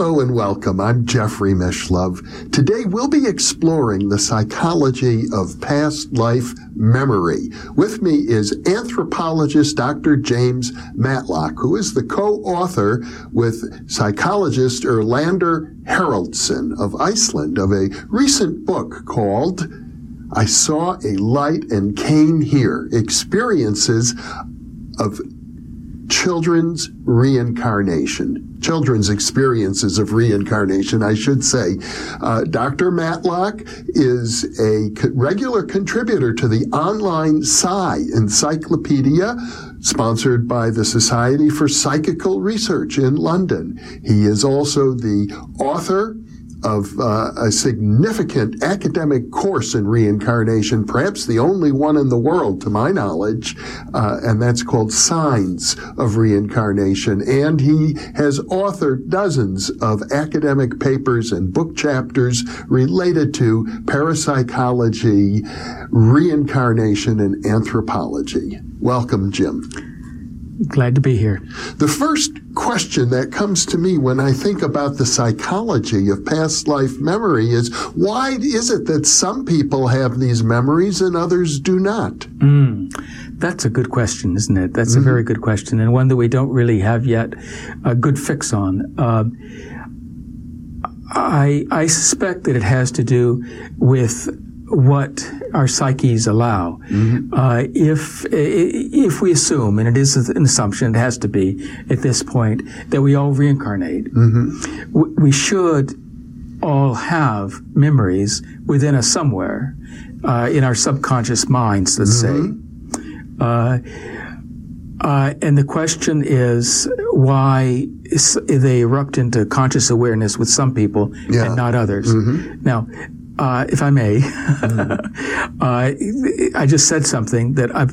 Hello and welcome. I'm Jeffrey Mishlove. Today we'll be exploring the psychology of past life memory. With me is anthropologist Dr. James Matlock, who is the co-author with psychologist Erlendur Haraldsson of Iceland of a recent book called I Saw a Light and Came Here, Experiences of Children's Reincarnation children's experiences of reincarnation, I should say. Uh, Dr. Matlock is a co- regular contributor to the online Psi Encyclopedia, sponsored by the Society for Psychical Research in London. He is also the author of uh, a significant academic course in reincarnation, perhaps the only one in the world to my knowledge, uh, and that's called Signs of Reincarnation. And he has authored dozens of academic papers and book chapters related to parapsychology, reincarnation, and anthropology. Welcome, Jim. Glad to be here. The first question that comes to me when I think about the psychology of past life memory is why is it that some people have these memories and others do not? Mm, that's a good question, isn't it? That's mm-hmm. a very good question, and one that we don't really have yet a good fix on. Uh, I, I suspect that it has to do with what our psyches allow. Mm-hmm. Uh, if if we assume, and it is an assumption, it has to be at this point that we all reincarnate, mm-hmm. w- we should all have memories within us somewhere uh, in our subconscious minds. Let's mm-hmm. say. Uh, uh, and the question is why they erupt into conscious awareness with some people yeah. and not others. Mm-hmm. Now, uh, if I may, mm. uh, I just said something that I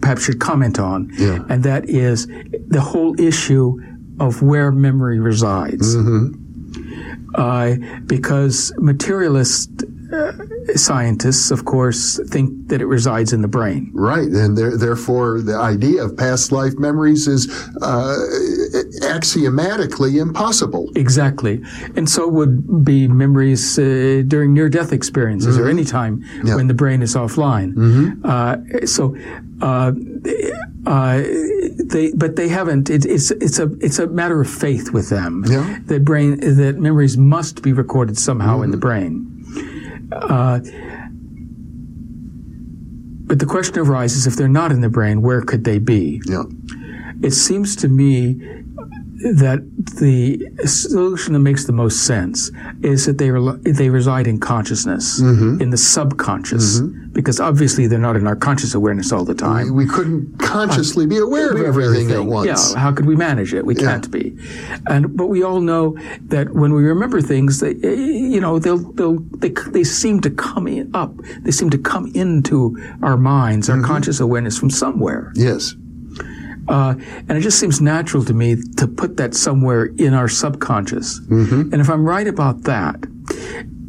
perhaps should comment on, yeah. and that is the whole issue of where memory resides. Mm-hmm. Uh, because materialists uh, scientists, of course, think that it resides in the brain. Right, and there, therefore, the idea of past life memories is uh, axiomatically impossible. Exactly, and so would be memories uh, during near-death experiences mm-hmm. or any time yep. when the brain is offline. Mm-hmm. Uh, so. Uh, uh, they, but they haven't. It, it's it's a it's a matter of faith with them. Yeah. That brain that memories must be recorded somehow mm-hmm. in the brain. Uh, but the question arises if they're not in the brain, where could they be? Yeah. It seems to me that the solution that makes the most sense is that they re- they reside in consciousness, mm-hmm. in the subconscious, mm-hmm. because obviously they're not in our conscious awareness all the time. We, we couldn't consciously uh, be aware of everything, everything, at once. Yeah, how could we manage it? We yeah. can't be. And but we all know that when we remember things, they you know they'll they'll they, they seem to come in, up. They seem to come into our minds, our mm-hmm. conscious awareness from somewhere. Yes. Uh, and it just seems natural to me to put that somewhere in our subconscious. Mm-hmm. And if I'm right about that,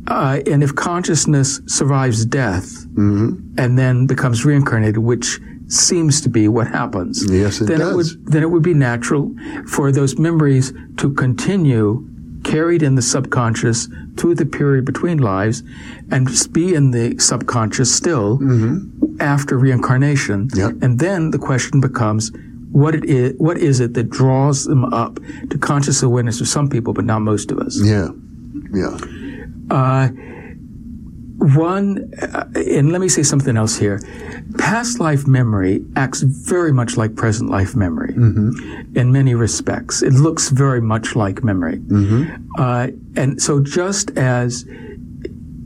uh, and if consciousness survives death mm-hmm. and then becomes reincarnated, which seems to be what happens, yes, it then does. it would then it would be natural for those memories to continue carried in the subconscious through the period between lives and be in the subconscious still mm-hmm. after reincarnation. Yep. And then the question becomes what it is, what is it that draws them up to conscious awareness for some people, but not most of us? Yeah, yeah. Uh, one, uh, and let me say something else here. Past life memory acts very much like present life memory mm-hmm. in many respects. It looks very much like memory. Mm-hmm. Uh, and so just as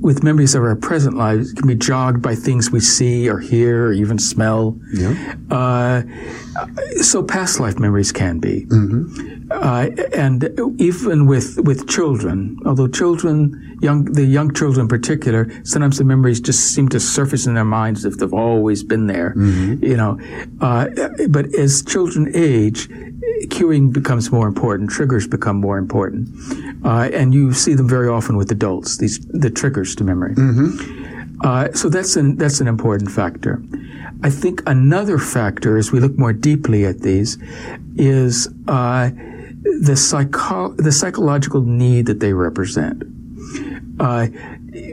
with memories of our present lives can be jogged by things we see or hear or even smell. Yeah. Uh, so past life memories can be. Uh, and even with with children, although children, young the young children in particular, sometimes the memories just seem to surface in their minds as if they've always been there. You know, uh, but as children age, cueing becomes more important. Triggers become more important, uh, and you see them very often with adults. These the triggers to memory. Uh, so that's an that's an important factor. I think another factor, as we look more deeply at these, is uh, the psycho- the psychological need that they represent. Uh,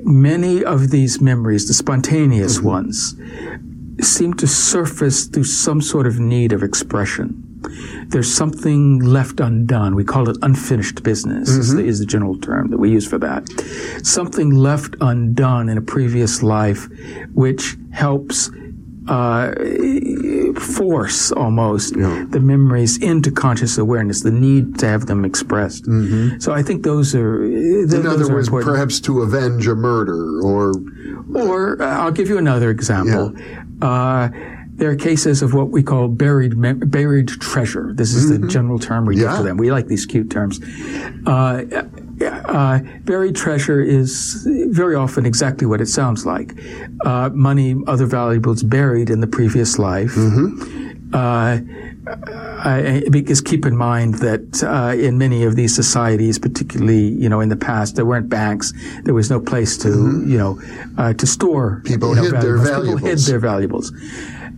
many of these memories, the spontaneous ones, seem to surface through some sort of need of expression. There's something left undone. We call it unfinished business, is, the, is the general term that we use for that. Something left undone in a previous life, which helps uh, force almost the memories into conscious awareness, the need to have them expressed. So I think those are. th- In those other words, perhaps to avenge a murder or Or uh, I'll give you another example. Uh, there are cases of what we call buried buried treasure. This is the general term we give Yeah. to them. We like these cute terms. Uh, uh, buried treasure is very often exactly what it sounds like. Uh, money, other valuables buried in the previous life. Uh, I, because keep in mind that uh, in many of these societies, particularly you know in the past, there weren't banks. There was no place to you know uh, to store. People you know, hid their People hid their valuables,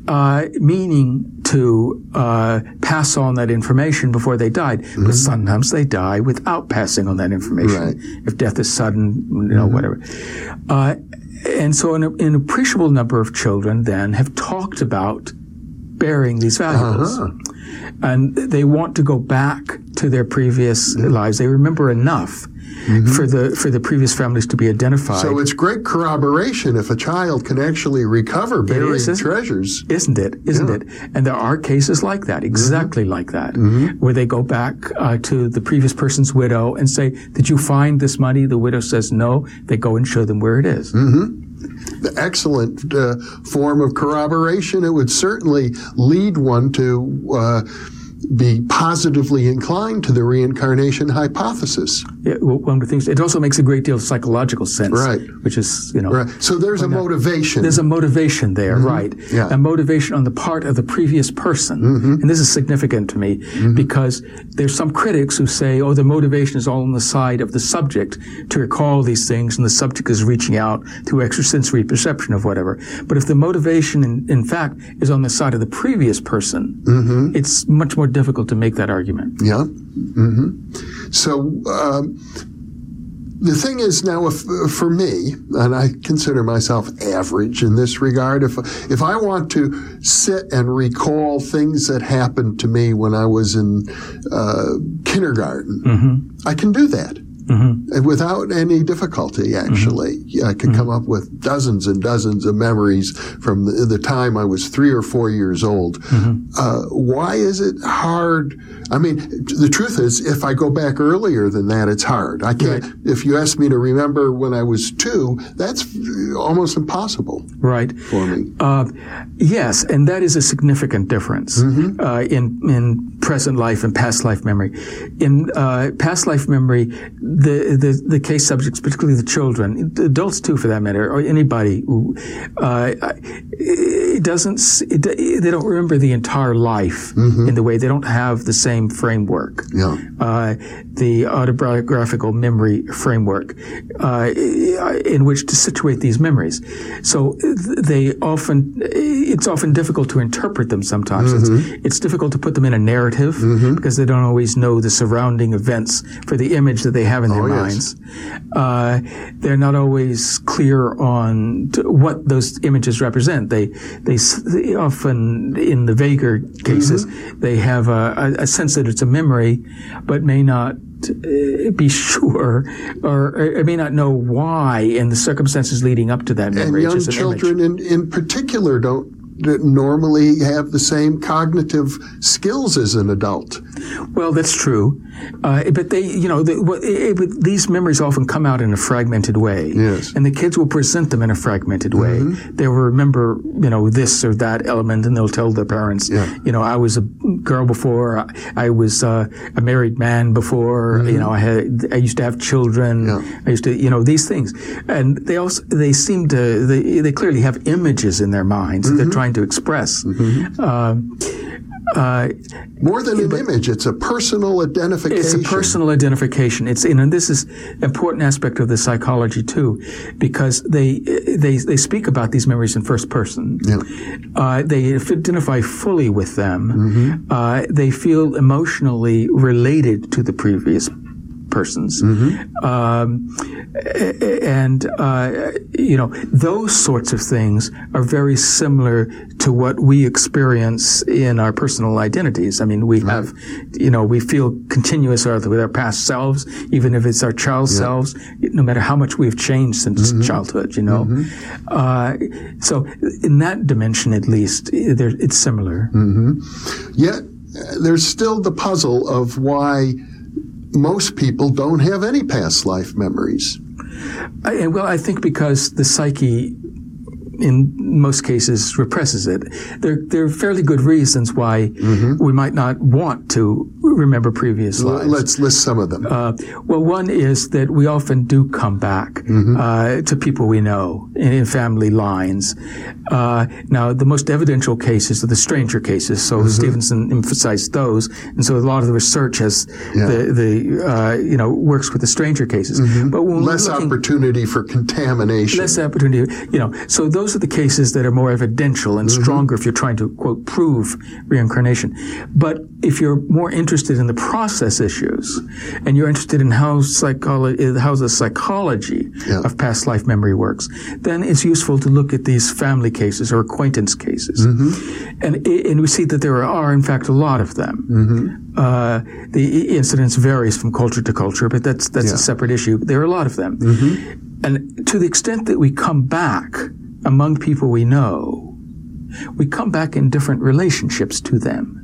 uh, meaning to uh, pass on that information before they died. But sometimes they die without passing on that information. Right. If death is sudden, you know, whatever. Uh, and so, an, an appreciable number of children then have talked about bearing these valuables. Uh-huh. And they want to go back to their previous lives. They remember enough for the for the previous families to be identified. So it's great corroboration if a child can actually recover buried is, isn't treasures. Isn't it? Isn't it? And there are cases like that, exactly like that, where they go back uh, to the previous person's widow and say, "Did you find this money?" The widow says, "No." They go and show them where it is. The excellent uh, form of corroboration. It would certainly lead one to uh, be positively inclined to the reincarnation hypothesis. Yeah, one of the things. It also makes a great deal of psychological sense, Right. Which is, you know, Right. So there's a motivation. There's a motivation there, mm-hmm. right? Yeah. A motivation on the part of the previous person. Mm-hmm. And this is significant to me mm-hmm. because there's some critics who say, oh, the motivation is all on the side of the subject to recall these things and the subject is reaching out through extrasensory perception of whatever. But if the motivation, in, in fact, is on the side of the previous person, it's much more difficult to make that argument. Yeah. hmm So um, the thing is now, if for me, and I consider myself average in this regard, if if I want to sit and recall things that happened to me when I was in uh, kindergarten, I can do that. And without any difficulty, actually. I could come up with dozens and dozens of memories from the, the time I was three or four years old. Uh, why is it hard? I mean, the truth is, if I go back earlier than that, it's hard. I can't, if you ask me to remember when I was two, that's almost impossible Right. for me. Uh, yes, and that is a significant difference uh, in in present life and past life memory. In uh, past life memory, the, the the case subjects, particularly the children, adults too, for that matter, or anybody who uh, it doesn't, it, they don't remember the entire life in the way they don't have the same framework Yeah. uh, the autobiographical memory framework uh, in which to situate these memories. So they often, it's often difficult to interpret them sometimes. Mm-hmm. It's, it's difficult to put them in a narrative because they don't always know the surrounding events for the image that they have in their Oh, yes. minds. Uh, they're not always clear on what those images represent. They, they, they often, in the vaguer cases, Mm-hmm. they have a, a, sense that it's a memory, but may not uh, be sure or, or may not know why in the circumstances leading up to that And memory. It's young just an image. children in, in particular don't normally have the same cognitive skills as an adult. Well, that's true, uh, but they, you know, the, what, eh, but these memories often come out in a fragmented way. Yes. and the kids will present them in a fragmented way. Mm-hmm. They will remember, you know, this or that element, and they'll tell their parents, Yeah. you know, I was a girl before, I, I was uh, a married man before, you know, I had, I used to have children, Mm-hmm. Yeah. I used to, you know, these things, and they also they seem to they, they clearly have images in their minds Mm-hmm. they're trying to express. Um, uh, More than an image, it's a personal identification. it's a personal identification. It's and this is an important aspect of the psychology too, because they they they speak about these memories in first person. Yeah. Uh, they identify fully with them. Uh, they feel emotionally related to the previous persons. Um, and, uh, you know, those sorts of things are very similar to what we experience in our personal identities. I mean, we have, you know, we feel continuous with our past selves, even if it's our child selves, no matter how much we've changed since childhood, you know. Uh, so in that dimension, at least, it's similar. Yet, uh, there's still the puzzle of why most people don't have any past life memories. I, well, I think because the psyche, in most cases, represses it. There, there are fairly good reasons why mm-hmm. we might not want to remember previous lives. Let's list some of them. Uh, well, one is that we often do come back uh, to people we know in, in family lines. Uh, now, the most evidential cases are the stranger cases. So Stevenson emphasized those, and so a lot of the research has the the uh, you know works with the stranger cases. But when we're Less looking- opportunity for contamination. less opportunity. You know, so those are the cases that are more evidential and stronger if you're trying to quote prove reincarnation. But if you're more interested in the process issues, and you're interested in how psychology, eh, how the psychology Yeah. of past life memory works, then it's useful to look at these family cases or acquaintance cases, mm-hmm. and i- and we see that there are in fact a lot of them. Mm-hmm. Uh, the incidence varies from culture to culture, but that's that's Yeah. a separate issue. There are a lot of them. Mm-hmm. And to the extent that we come back among people we know, we come back in different relationships to them.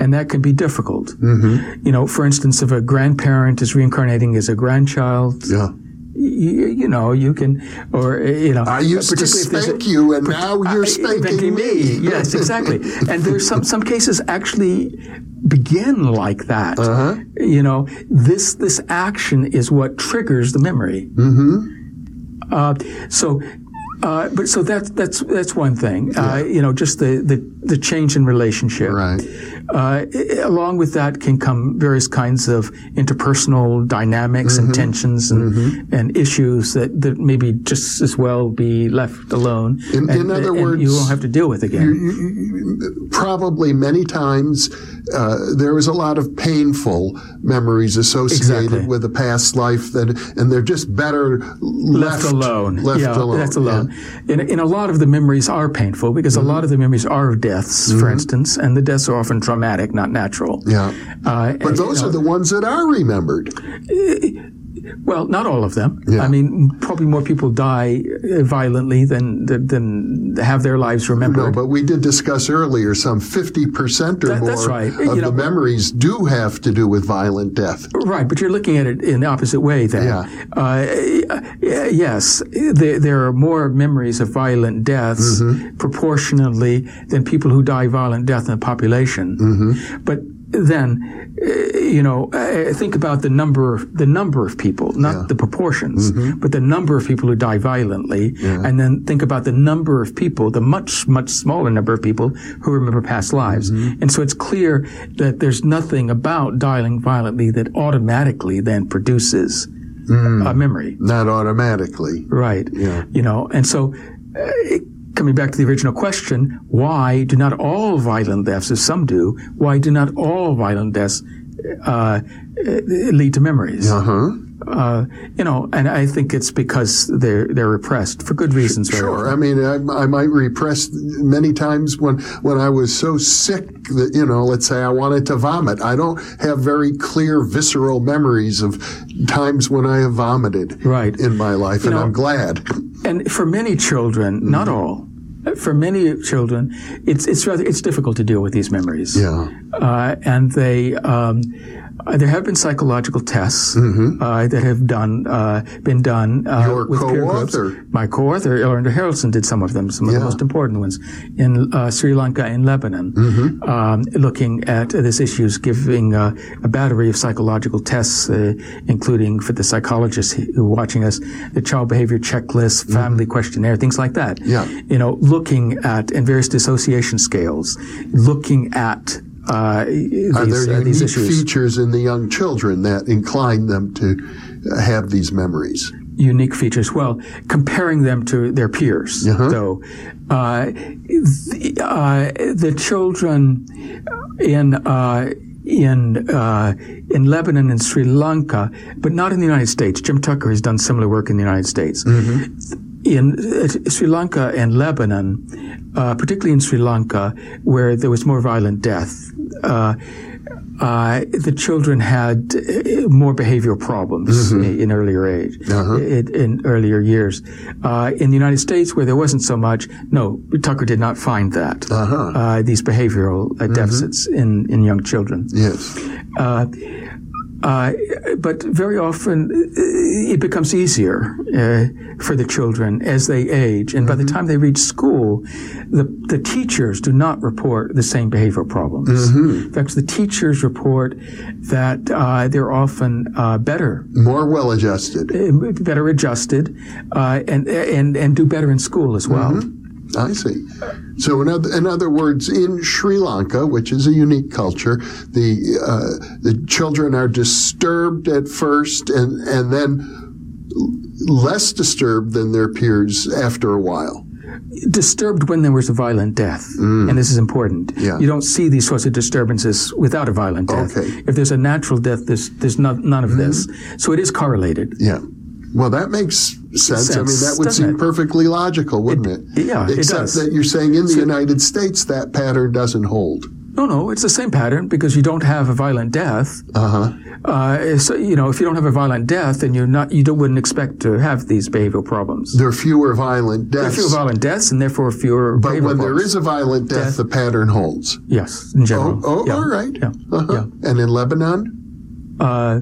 And that can be difficult. Mm-hmm. You know, for instance, if a grandparent is reincarnating as a grandchild, yeah. you, you know, you can, or, uh, you know. I used to there's a- spank you, and now you're I- spanking me. Yes, exactly. and there's some some cases actually begin like that. Uh-huh. You know, this this action is what triggers the memory. Mm-hmm. Uh, so. Uh, but so that's that's that's one thing. Uh, you know, just the, the, the change in relationship. Right. Uh, along with that can come various kinds of interpersonal dynamics Mm-hmm. and tensions and, and issues that, that maybe just as well be left alone. In- and, in other and you won't have to deal with again. Probably many times uh, there is a lot of painful memories associated Exactly. with a past life that, and they're just better left, left alone. Left yeah, alone. Left alone. And, and a lot of the memories are painful because Mm-hmm. a lot of the memories are of deaths, for instance, and the deaths are often traumatic, not natural. Yeah. Uh, But those are the ones that are remembered. Well, not all of them. Yeah. I mean, probably more people die uh, violently than than, have their lives remembered. No, but we did discuss earlier some 50% or That- more right. of You the know- memories do have to do with violent death. Right, but you're looking at it in the opposite way then. Yeah. Uh, yes, there, there are more memories of violent deaths Mm-hmm. proportionally than people who die violent death in the population. Mm-hmm. But then, uh, you know, think about the number the number of people, not Yeah. the proportions, Mm-hmm. but the number of people who die violently, and then think about the number of people, the much much smaller number of people who remember past lives. Mm-hmm. And so it's clear that there's nothing about dying violently that automatically then produces a memory. Not automatically. Right. Yeah. You know, and so uh, coming back to the original question, why do not all violent deaths, as some do, why do not all violent deaths uh, uh, lead to memories? Uh-huh. Uh, you know, and I think it's because they're they're repressed for good reasons. very Sure. I mean, I, I might repress many times when, when I was so sick that, you know, let's say I wanted to vomit. I don't have very clear visceral memories of times when I have vomited Right. in my life, and know- I'm glad. And for many children, not Mm-hmm. all, for many children, it's it's rather it's difficult to deal with these memories. Yeah. Uh, and they um, uh, there have been psychological tests uh, that have done uh, been done uh, Mm-hmm. Your with peer groups. co-author. My co-author, Erlendur Haraldsson, did some of them, some of the most important ones in uh, Sri Lanka and Lebanon, Mm-hmm. um, looking at this issues, giving uh, a battery of psychological tests, uh, including for the psychologists who are watching us, the child behavior checklist, family questionnaire, things like that. Mm-hmm. Yeah. You know, looking at and various dissociation scales, looking at uh, these, Are there uh, unique these issues. features in the young children that incline them to have these memories? unique features. Well, comparing them to their peers, Uh-huh. though, uh, the, uh, the children in uh, in uh, in Lebanon and Sri Lanka, but not in the United States. Jim Tucker has done similar work in the United States. In uh, Sri Lanka and Lebanon, uh, particularly in Sri Lanka, where there was more violent death, uh, uh, the children had uh, more behavioral problems in, in earlier age, in, in earlier years. Uh, in the United States, where there wasn't so much, no, Tucker did not find that uh, these behavioral uh, deficits in in young children. Yes. Uh, uh, but very often uh, it becomes easier uh, for the children as they age, and by the time they reach school, the the teachers do not report the same behavioral problems. In fact, the teachers report that uh, they're often uh, better More well adjusted. better adjusted uh, and and and do better in school as well. I see. So, in other, in other words, in Sri Lanka, which is a unique culture, the uh, the children are disturbed at first, and and then less disturbed than their peers after a while. Disturbed when there was a violent death, and this is important. Yeah. You don't see these sorts of disturbances without a violent death. Okay. Mm-hmm. If there's a natural death, there's there's not, none of this. So it is correlated. Yeah. Well, that makes sense. I mean, that would seem it? perfectly logical, wouldn't it? yeah, it Except does. that you're saying in the United States that pattern doesn't hold. No, no, it's the same pattern because you don't have a violent death. Uh huh. Uh, so you know, if you don't have a violent death, then you're not you don't, wouldn't expect to have these behavioral problems. There are fewer violent There are deaths. fewer violent deaths, and therefore fewer. but when there problems. is a violent death, Death. the pattern holds. yes, in general. Oh, oh Yeah. all right. Yeah. Uh-huh. Yeah. And in Lebanon? Uh,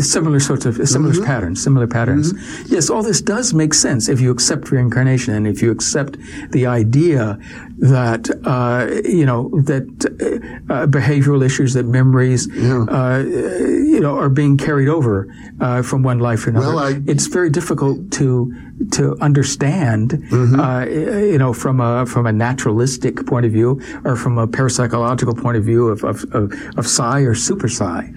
similar sorts of similar Mm-hmm. patterns, similar patterns. Yes, all this does make sense if you accept reincarnation and if you accept the idea that uh, you know that uh, uh, behavioral issues, that memories, uh, you know, are being carried over uh, from one life to another. Well, I- it's very difficult to to understand, Mm-hmm. uh, you know, from a from a naturalistic point of view or from a parapsychological point of view of of, of, of psi or super psi.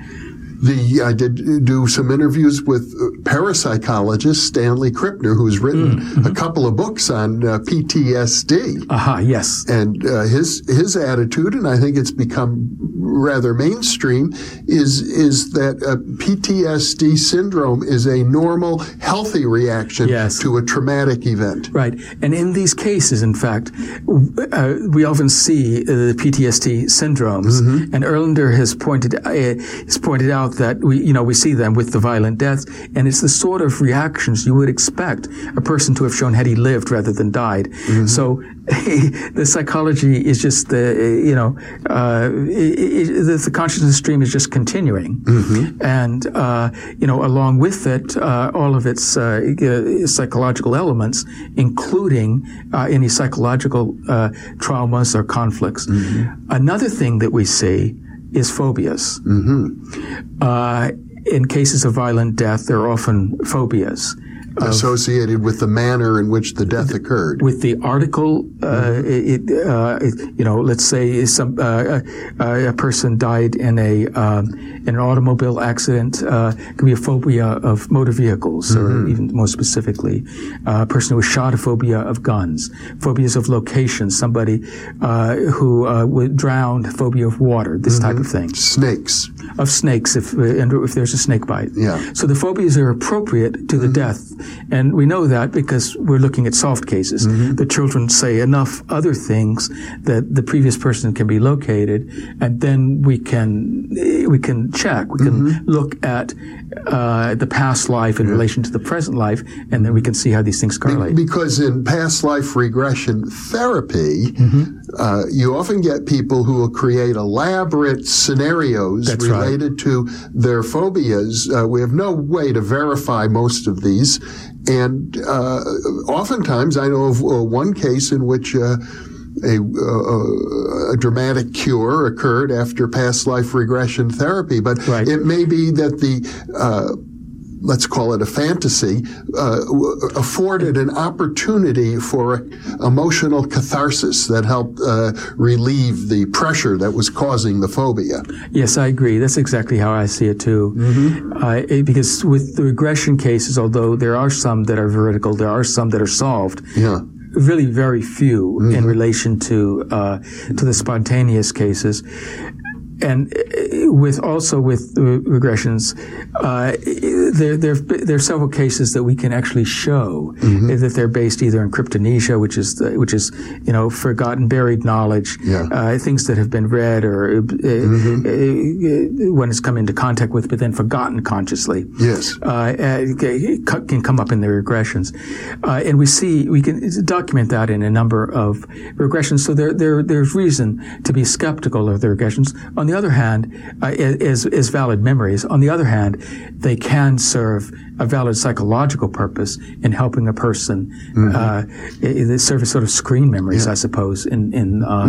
The I did do some interviews with uh, parapsychologist Stanley Krippner, who's written Mm-hmm. a couple of books on uh, PTSD. Aha, yes. and uh, his his attitude, and I think it's become rather mainstream, is is that uh, PTSD syndrome is a normal, healthy reaction Yes. to a traumatic event. Right. And in these cases, in fact, uh, we often see uh, the PTSD syndromes. Mm-hmm. And Erlendur has pointed, uh, has pointed out that we, you know, we see them with the violent deaths. And it's the sort of reactions you would expect a person to have shown had he lived rather than died. Mm-hmm. So the psychology is just the, you know, uh, i i the, the consciousness stream is just continuing. Mm-hmm. And, uh, you know, along with it, uh, all of its uh, psychological elements, including uh, any psychological uh, traumas or conflicts. Another thing that we see is phobias. Uh, in cases of violent death, there are often phobias. Associated with the manner in which the death occurred. with the article, uh, it, uh, it- you know, let's say some uh, uh, a person died in a um, in an automobile accident. Uh, it could be a phobia of motor vehicles, or even more specifically, uh, a person who was shot, a phobia of guns, phobias of location, somebody uh, who uh, drowned, phobia of water, this type of thing Snakes. of snakes if and if there's a snake bite. Yeah. So the phobias are appropriate to the death, and we know that because we're looking at solved cases. Mm-hmm. The children say enough other things that the previous person can be located, and then we can we can check. We can mm-hmm. look at uh, the past life in relation to the present life, and then we can see how these things correlate. Because in past life regression therapy, Mm-hmm. uh, you often get people who will create elaborate scenarios That's right. related to their phobias. Uh, we have no way to verify most of these. And uh, oftentimes, I know of uh, one case in which uh, a, uh, a dramatic cure occurred after past life regression therapy, but Right. it may be that the uh, let's call it a fantasy, uh, afforded an opportunity for emotional catharsis that helped uh, relieve the pressure that was causing the phobia. Yes, I agree. That's exactly how I see it too. Mm-hmm. Uh, it- because with the regression cases, although there are some that are veridical, there are some that are solved. Yeah. Really, very few Mm-hmm. in relation to uh, to the spontaneous cases. And uh, with also with regressions, uh, there, there there are several cases that we can actually show Mm-hmm. that they're based either in cryptomnesia, which is the, which is you know forgotten, buried knowledge, Yeah. uh, things that have been read or uh, Mm-hmm. uh, one has come into contact with, but then forgotten consciously. Yes. Uh, uh, can come up in the regressions, uh, and we see we can document that in a number of regressions. So there, there there's reason to be skeptical of the regressions. On the other hand, uh, as as valid memories. On the other hand, they can serve a valid psychological purpose in helping a person. Uh, they serve as sort of screen memories, I suppose, in in, uh,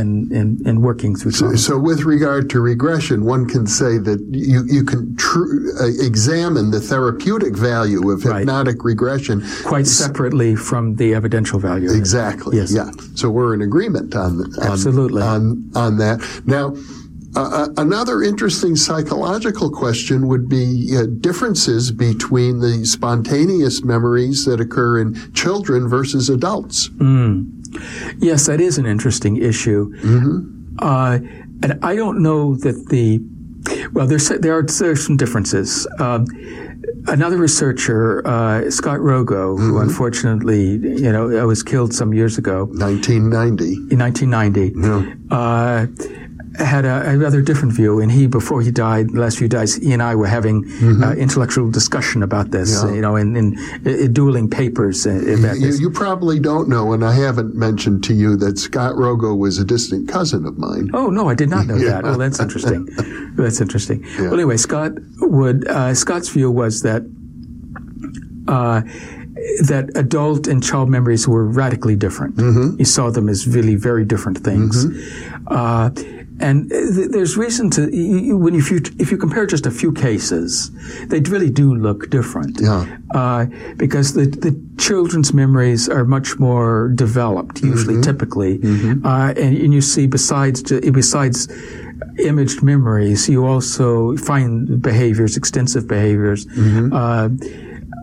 in in in working through trauma. So, with regard to regression, one can say that you, you can tr- uh, examine the therapeutic value of Right. hypnotic regression quite separately from the evidential value. Exactly. Yes. Yeah. So we're in agreement on on, Absolutely. on on that. Now, uh, uh, another interesting psychological question would be uh, differences between the spontaneous memories that occur in children versus adults. Yes, that is an interesting issue. Uh, and I don't know that the well, there's there are there's some differences. Um, another researcher, uh, Scott Rogo, who unfortunately you know was killed some years ago 1990. in 1990. Uh, had a, a rather different view, and he, before he died, the last few days, he and I were having uh, intellectual discussion about this, Yeah. you know, in, in, uh, dueling papers uh, about You, this. you probably don't know, and I haven't mentioned to you that Scott Rogo was a distant cousin of mine. Oh no, I did not know that. Oh, that's interesting. that's interesting. Well, anyway, Scott would uh, Scott's view was that uh, that adult and child memories were radically different. He saw them as really very different things. Uh, and th- there's reason to you, you- when if you if you compare just a few cases, they really do look different. Yeah. Uh, because the the children's memories are much more developed, usually, typically, uh, and, and you see besides besides imaged memories, you also find behaviors, extensive behaviors. Uh,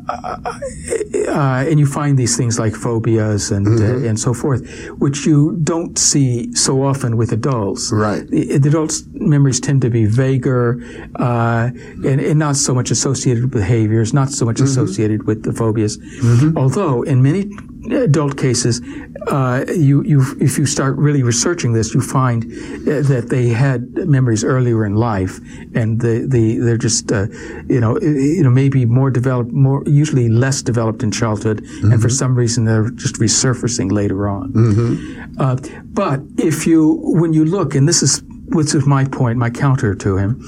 uh, and you find these things like phobias and uh, and so forth, which you don't see so often with adults. Right. The, the adults' memories tend to be vaguer uh, and, and not so much associated with behaviors, not so much associated with the phobias. Although in many adult cases, uh, you you if you start really researching this, you find uh, that they had memories earlier in life, and the, the they're just uh, you know you know maybe more developed, more usually less developed in childhood, and for some reason they're just resurfacing later on. Uh, but if you when you look, and this is which is my point, my counter to him.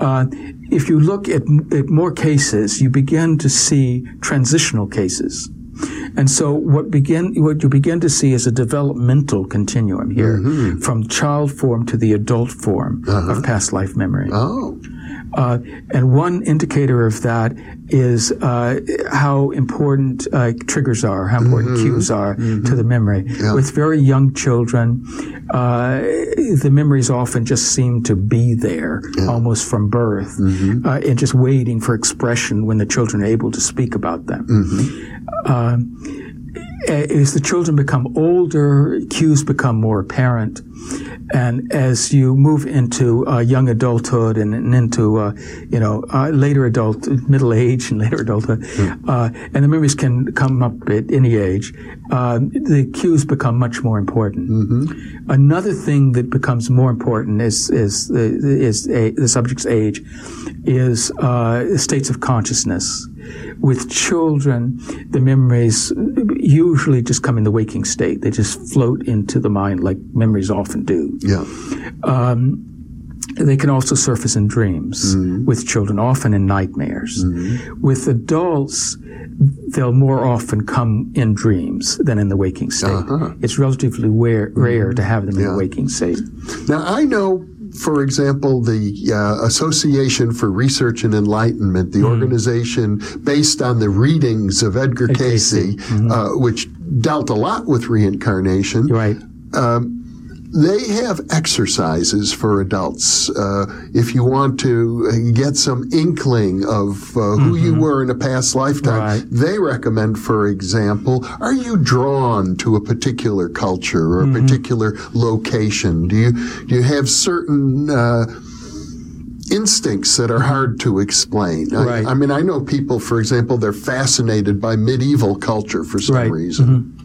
Uh, if you look at, at more cases, you begin to see transitional cases. And so what begin what you begin to see is a developmental continuum here mm-hmm. from child form to the adult form of uh-huh. past life memory. Oh. Uh, and one indicator of that is uh, how important uh, triggers are, how important cues are to the memory. With very young children, uh, the memories often just seem to be there almost from birth uh, and just waiting for expression when the children are able to speak about them. Um, as the children become older, cues become more apparent. And as you move into uh, young adulthood and, and into, uh, you know, uh, later adult, middle age and later adulthood, mm. and the memories can come up at any age, uh, the cues become much more important. Mm-hmm. Another thing that becomes more important is, is, is, is the subject's age is uh, states of consciousness with children, the memories usually just come in the waking state. They just float into the mind like memories often do. Yeah. Um, they can also surface in dreams mm-hmm. with children, often in nightmares. Mm-hmm. With adults, they'll more often come in dreams than in the waking state. Uh-huh. It's relatively rare, rare mm-hmm. to have them yeah. in the waking state. Now, I know for example, the uh, Association for Research and Enlightenment, the mm. organization based on the readings of Edgar Ed Cayce, mm-hmm. uh, which dealt a lot with reincarnation. Right. Um, they have exercises for adults. Uh, if you want to get some inkling of uh, who mm-hmm. you were in a past lifetime, right. they recommend, for example, are you drawn to a particular culture or mm-hmm. a particular location? Do you do you have certain uh, instincts that are hard to explain. Right. I, I, mean, I know people, for example, they're fascinated by medieval culture for some right. reason. Mm-hmm.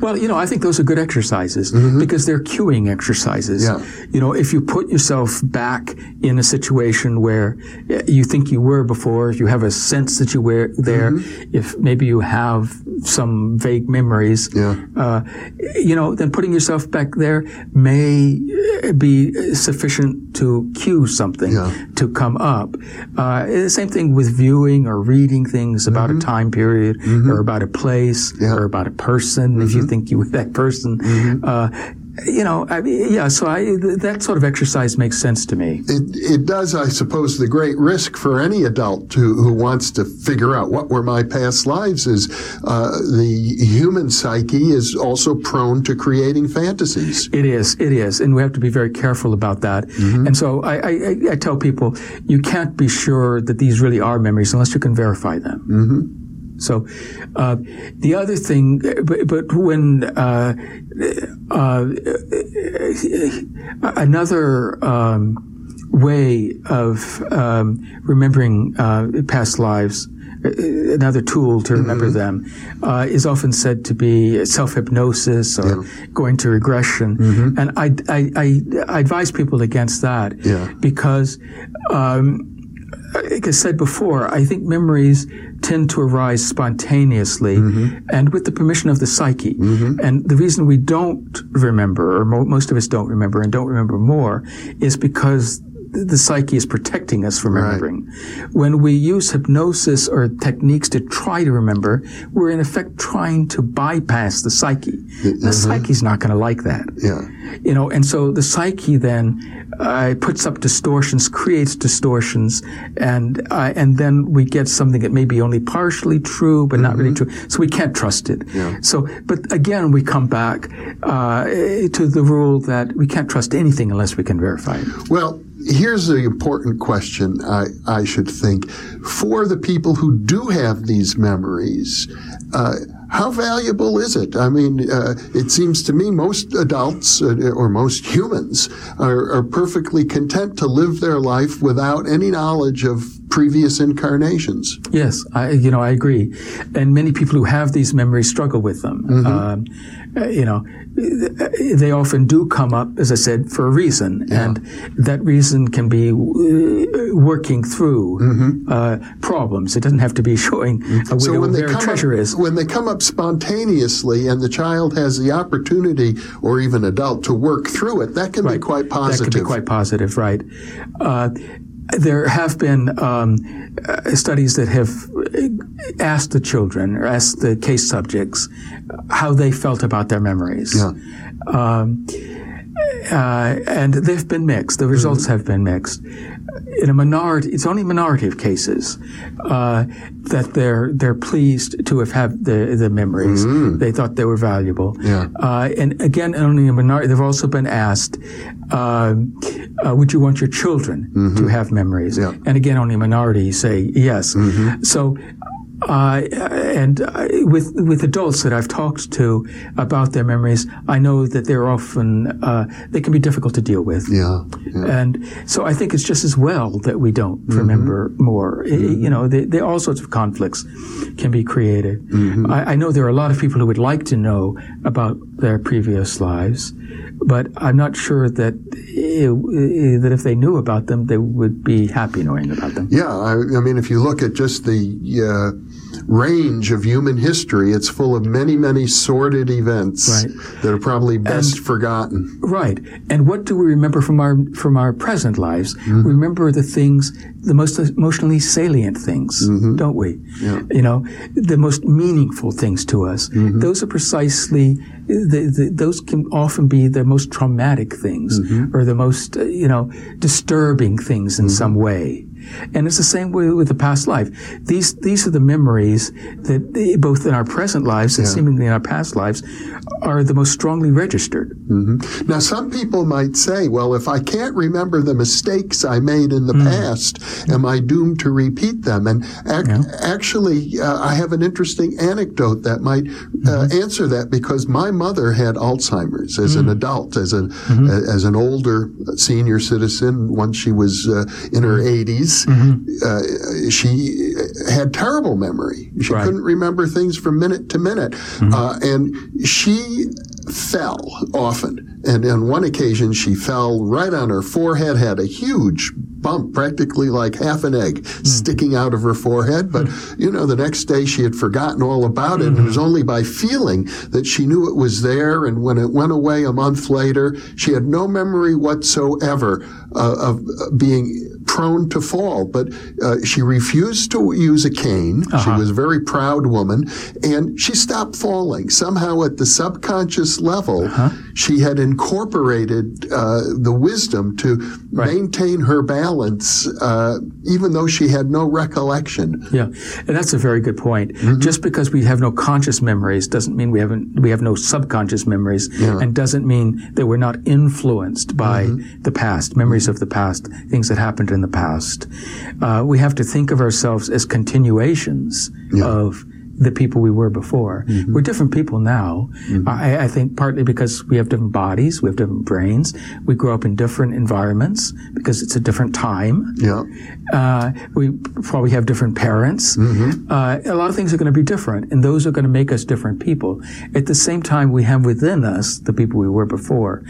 Well, you know, I think those are good exercises mm-hmm. because they're cueing exercises. Yeah. You know, if you put yourself back in a situation where you think you were before, if you have a sense that you were there, mm-hmm. if maybe you have some vague memories, yeah. uh, you know, then putting yourself back there may be sufficient to cue something yeah. to come up. Uh, the same thing with viewing or reading things about mm-hmm. a time period mm-hmm. or about a place or about a person. If you mm-hmm. think you were that person, mm-hmm. uh, you know, I mean, yeah. So I, that sort of exercise makes sense to me. It, it does, I suppose. The great risk for any adult who, who wants to figure out what were my past lives is uh, the human psyche is also prone to creating fantasies. It is, it is, and we have to be very careful about that. Mm-hmm. And so I, I, I, tell people, you can't be sure that these really are memories unless you can verify them. Mm-hmm. So, uh, the other thing, but, but when uh, uh, another um, way of um, remembering uh, past lives, uh, another tool to remember mm-hmm. them, uh, is often said to be self hypnosis or yeah. going to regression. Mm-hmm. And I, I, I, I, advise people against that yeah. because. Um, like I said before, I think memories tend to arise spontaneously mm-hmm. and with the permission of the psyche. Mm-hmm. And the reason we don't remember, or mo- most of us don't remember and don't remember more, is because the psyche is protecting us from remembering. Right. When we use hypnosis or techniques to try to remember, we're in effect trying to bypass the psyche. Mm-hmm. The psyche's not going to like that. Yeah. You know, and so the psyche then uh, puts up distortions, creates distortions, and uh, and then we get something that may be only partially true, but mm-hmm. not really mm-hmm. true. So we can't trust it. Yeah. So, but again, we come back uh, to the rule that we can't trust anything unless we can verify it. Well, here's the important question I, I should think for the people who do have these memories. Uh, how valuable is it? I mean, uh, it seems to me most adults uh, or most humans are, are, perfectly content to live their life without any knowledge of previous incarnations. Yes, I, you know, I agree. And many people who have these memories struggle with them. Mm-hmm. Um, you know, they often do come up, as I said, for a reason, yeah. and that reason can be uh, working through mm-hmm. uh, problems. It doesn't have to be showing a so when where treasure up, is. When they come up spontaneously, and the child has the opportunity, or even adult, to work through it, that can right. be quite positive. That can be quite positive, right? Uh, there have been um, uh, studies that have asked the children or asked the case subjects how they felt about their memories. Yeah. Um, uh, and they've been mixed. The results mm-hmm. have been mixed. In a minority, it's only a minority of cases uh, that they're they're pleased to have had the the memories. Mm-hmm. They thought they were valuable. Yeah. Uh, and again, only a minority. They've also been asked, uh, uh, "Would you want your children mm-hmm. to have memories?" Yeah. And again, only a minority say yes. Mm-hmm. So uh, and uh, with with adults that I've talked to about their memories, I know that they're often uh, they can be difficult to deal with. Yeah, yeah. And so I think it's just as well that we don't mm-hmm. remember more. Mm-hmm. You know, they, they, all sorts of conflicts can be created. Mm-hmm. I, I know there are a lot of people who would like to know about their previous lives, but I'm not sure that it, that if they knew about them, they would be happy knowing about them. Yeah, I, I mean, if you look at just the uh, range of human history, it's full of many, many sordid events right. that are probably best and, forgotten. Right. And what do we remember from our from our present lives? Mm-hmm. Remember the things, the most emotionally salient things, mm-hmm. don't we? Yeah. You know, the most meaningful things to us. Mm-hmm. Those are precisely the, the, those can often be the most traumatic things mm-hmm. or the most, uh, you know, disturbing things in mm-hmm. some way. And it's the same way with the past life. These these are the memories that both in our present lives and yeah. seemingly in our past lives are the most strongly registered. Mm-hmm. Now, some people might say, "Well, if I can't remember the mistakes I made in the mm. past, am I doomed to repeat them?" And ac- yeah. actually, uh, I have an interesting anecdote that might uh, mm-hmm. answer that because my mother had Alzheimer's as mm. an adult, as a mm-hmm. as an older senior citizen. Once she was uh, in her 80s, mm-hmm. uh, she had terrible memory. She right. couldn't remember things from minute to minute. Mm-hmm. Uh, and she fell often. And on one occasion, she fell right on her forehead, had a huge bump, practically like half an egg, mm. sticking out of her forehead. But, mm. you know, the next day she had forgotten all about it. Mm-hmm. And it was only by feeling that she knew it was there. And when it went away a month later, she had no memory whatsoever uh, of being prone to fall, but uh, she refused to use a cane. Uh-huh. She was a very proud woman, and she stopped falling. Somehow, at the subconscious level, uh-huh. She had incorporated uh, the wisdom to right. maintain her balance, uh, even though she had no recollection. Yeah, and that's a very good point. Mm-hmm. Just because we have no conscious memories doesn't mean we haven't we have no subconscious memories, yeah. and doesn't mean that we're not influenced by mm-hmm. the past, memories of the past, things that happened in the past. Uh, we have to think of ourselves as continuations yeah. of the people we were before. Mm-hmm. We're different people now. Mm-hmm. I, I, think partly because we have different bodies, we have different brains. We grow up in different environments because it's a different time. Yeah. Uh, we probably have different parents. Mm-hmm. Uh, a lot of things are going to be different, and those are going to make us different people. At the same time, we have within us the people we were before,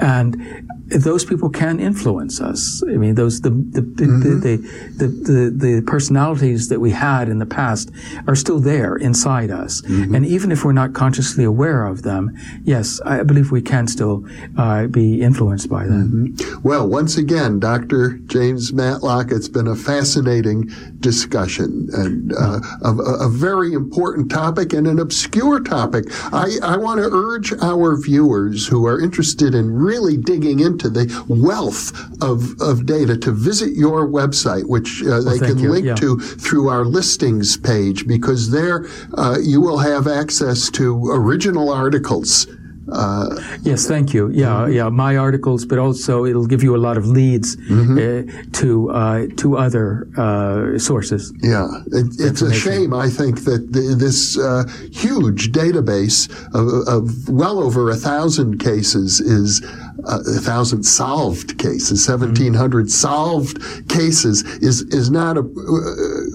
and those people can influence us. I mean, those the the, mm-hmm. the, the, the, the, personalities that we had in the past are still there inside us, mm-hmm. and even if we're not consciously aware of them, yes, I believe we can still uh, be influenced by them. Mm-hmm. Well, once again, Dr. James Matlock, it's been a fascinating discussion and uh, a, a, very important topic and an obscure topic. I, I want to urge our viewers who are interested in really digging into into the wealth of, of data to visit your website, which uh, they can you. link yeah. to through our listings page, because there uh, you will have access to original articles uh, yes, thank you. Yeah, mm-hmm. yeah, my articles, but also it'll give you a lot of leads mm-hmm. uh, to uh, to other uh, sources. Yeah, it, it's a shame. I think that the, this uh, huge database of, of, well over a thousand cases is uh, a thousand solved cases, seventeen hundred mm-hmm. solved cases is is not a,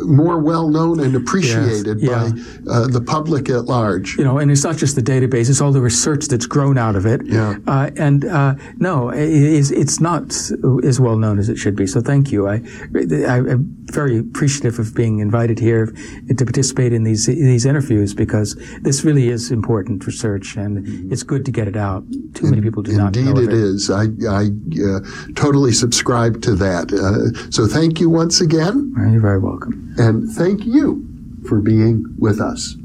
more well known and appreciated yes, yeah. by the public at large. You know, and it's not just the database; it's all the research that's grown out of it. Yeah. Uh, and uh, no, it's, it's not as well known as it should be. So thank you. I, I, am very appreciative of being invited here to participate in these these interviews because this really is important research and it's good to get it out. Too many people do not know it, it is. I, I uh, totally subscribe to that. Uh, so thank you once again. You're very welcome. And thank you for being with us.